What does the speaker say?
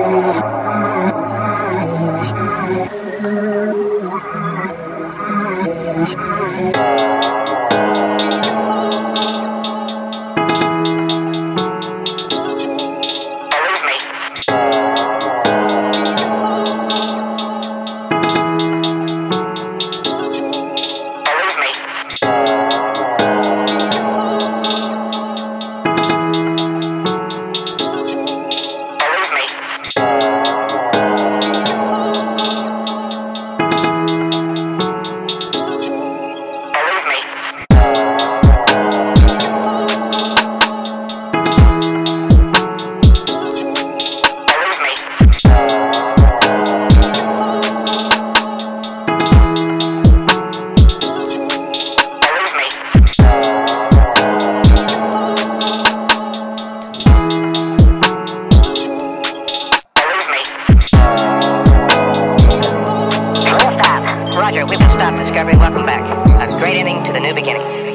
Oh, Stopped, Discovery. Welcome back. A great ending to the new beginning.